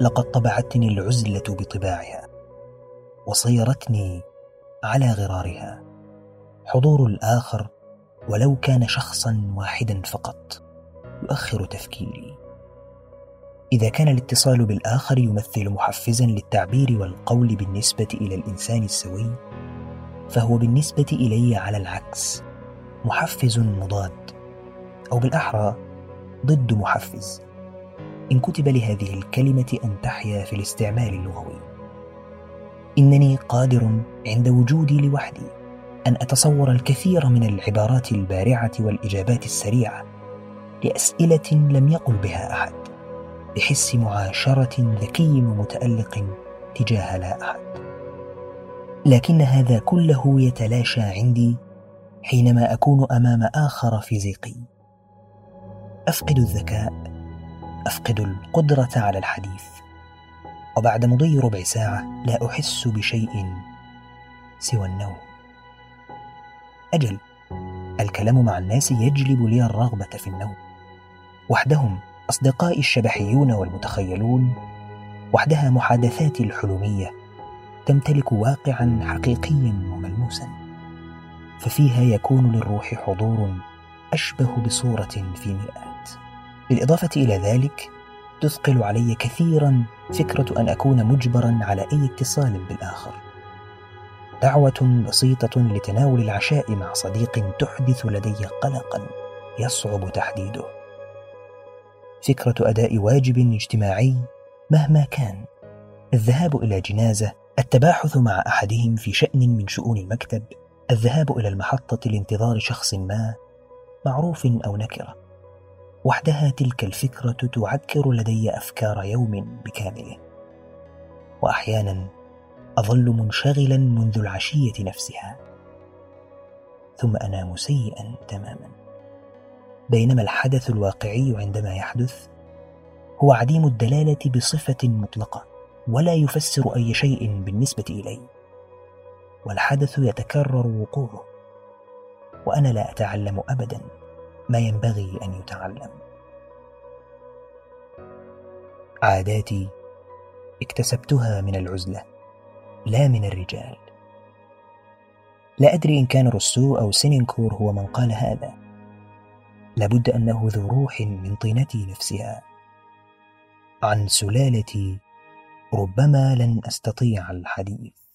لقد طبعتني العزلة بطباعها وصيرتني على غرارها. حضور الآخر ولو كان شخصا واحدا فقط يؤخر تفكيري. إذا كان الاتصال بالآخر يمثل محفزا للتعبير والقول بالنسبة إلى الإنسان السوي فهو بالنسبة إلي على العكس محفز مضاد أو بالأحرى ضد محفز. إن كتب لهذه الكلمة أن تحيا في الاستعمال اللغوي. إنني قادر عند وجودي لوحدي أن أتصور الكثير من العبارات البارعة والإجابات السريعة لأسئلة لم يقل بها أحد بحس معاشرة ذكي ومتالق تجاه لا أحد. لكن هذا كله يتلاشى عندي حينما أكون أمام آخر فيزيقي. أفقد الذكاء أفقد القدرة على الحديث. وبعد مضي ربع ساعة لا أحس بشيء سوى النوم. أجل الكلام مع الناس يجلب لي الرغبة في النوم. وحدهم أصدقائي الشبحيون والمتخيلون وحدها محادثاتي الحلمية تمتلك واقعا حقيقيا وملموسا. ففيها يكون للروح حضور أشبه بصورة في مراه بالإضافة إلى ذلك تثقل علي كثيرا فكرة أن أكون مجبرا على أي اتصال بالآخر. دعوة بسيطة لتناول العشاء مع صديق تحدث لدي قلقا يصعب تحديده. فكرة أداء واجب اجتماعي مهما كان. الذهاب إلى جنازة التباحث مع أحدهم في شأن من شؤون المكتب الذهاب إلى المحطة لانتظار شخص ما معروف أو نكرة. وحدها تلك الفكرة تعكر لدي أفكار يوم بكامله. وأحيانا أظل منشغلا منذ العشية نفسها. ثم أنام سيئا تماما. بينما الحدث الواقعي عندما يحدث هو عديم الدلالة بصفة مطلقة ولا يفسر أي شيء بالنسبة إلي. والحدث يتكرر وقوعه وأنا لا أتعلم ابدا. ما ينبغي أن يتعلم. عاداتي اكتسبتها من العزلة لا من الرجال. لا أدري إن كان روسو أو سينينكور هو من قال هذا. لابد أنه ذو روح من طينتي نفسها. عن سلالتي ربما لن أستطيع الحديث.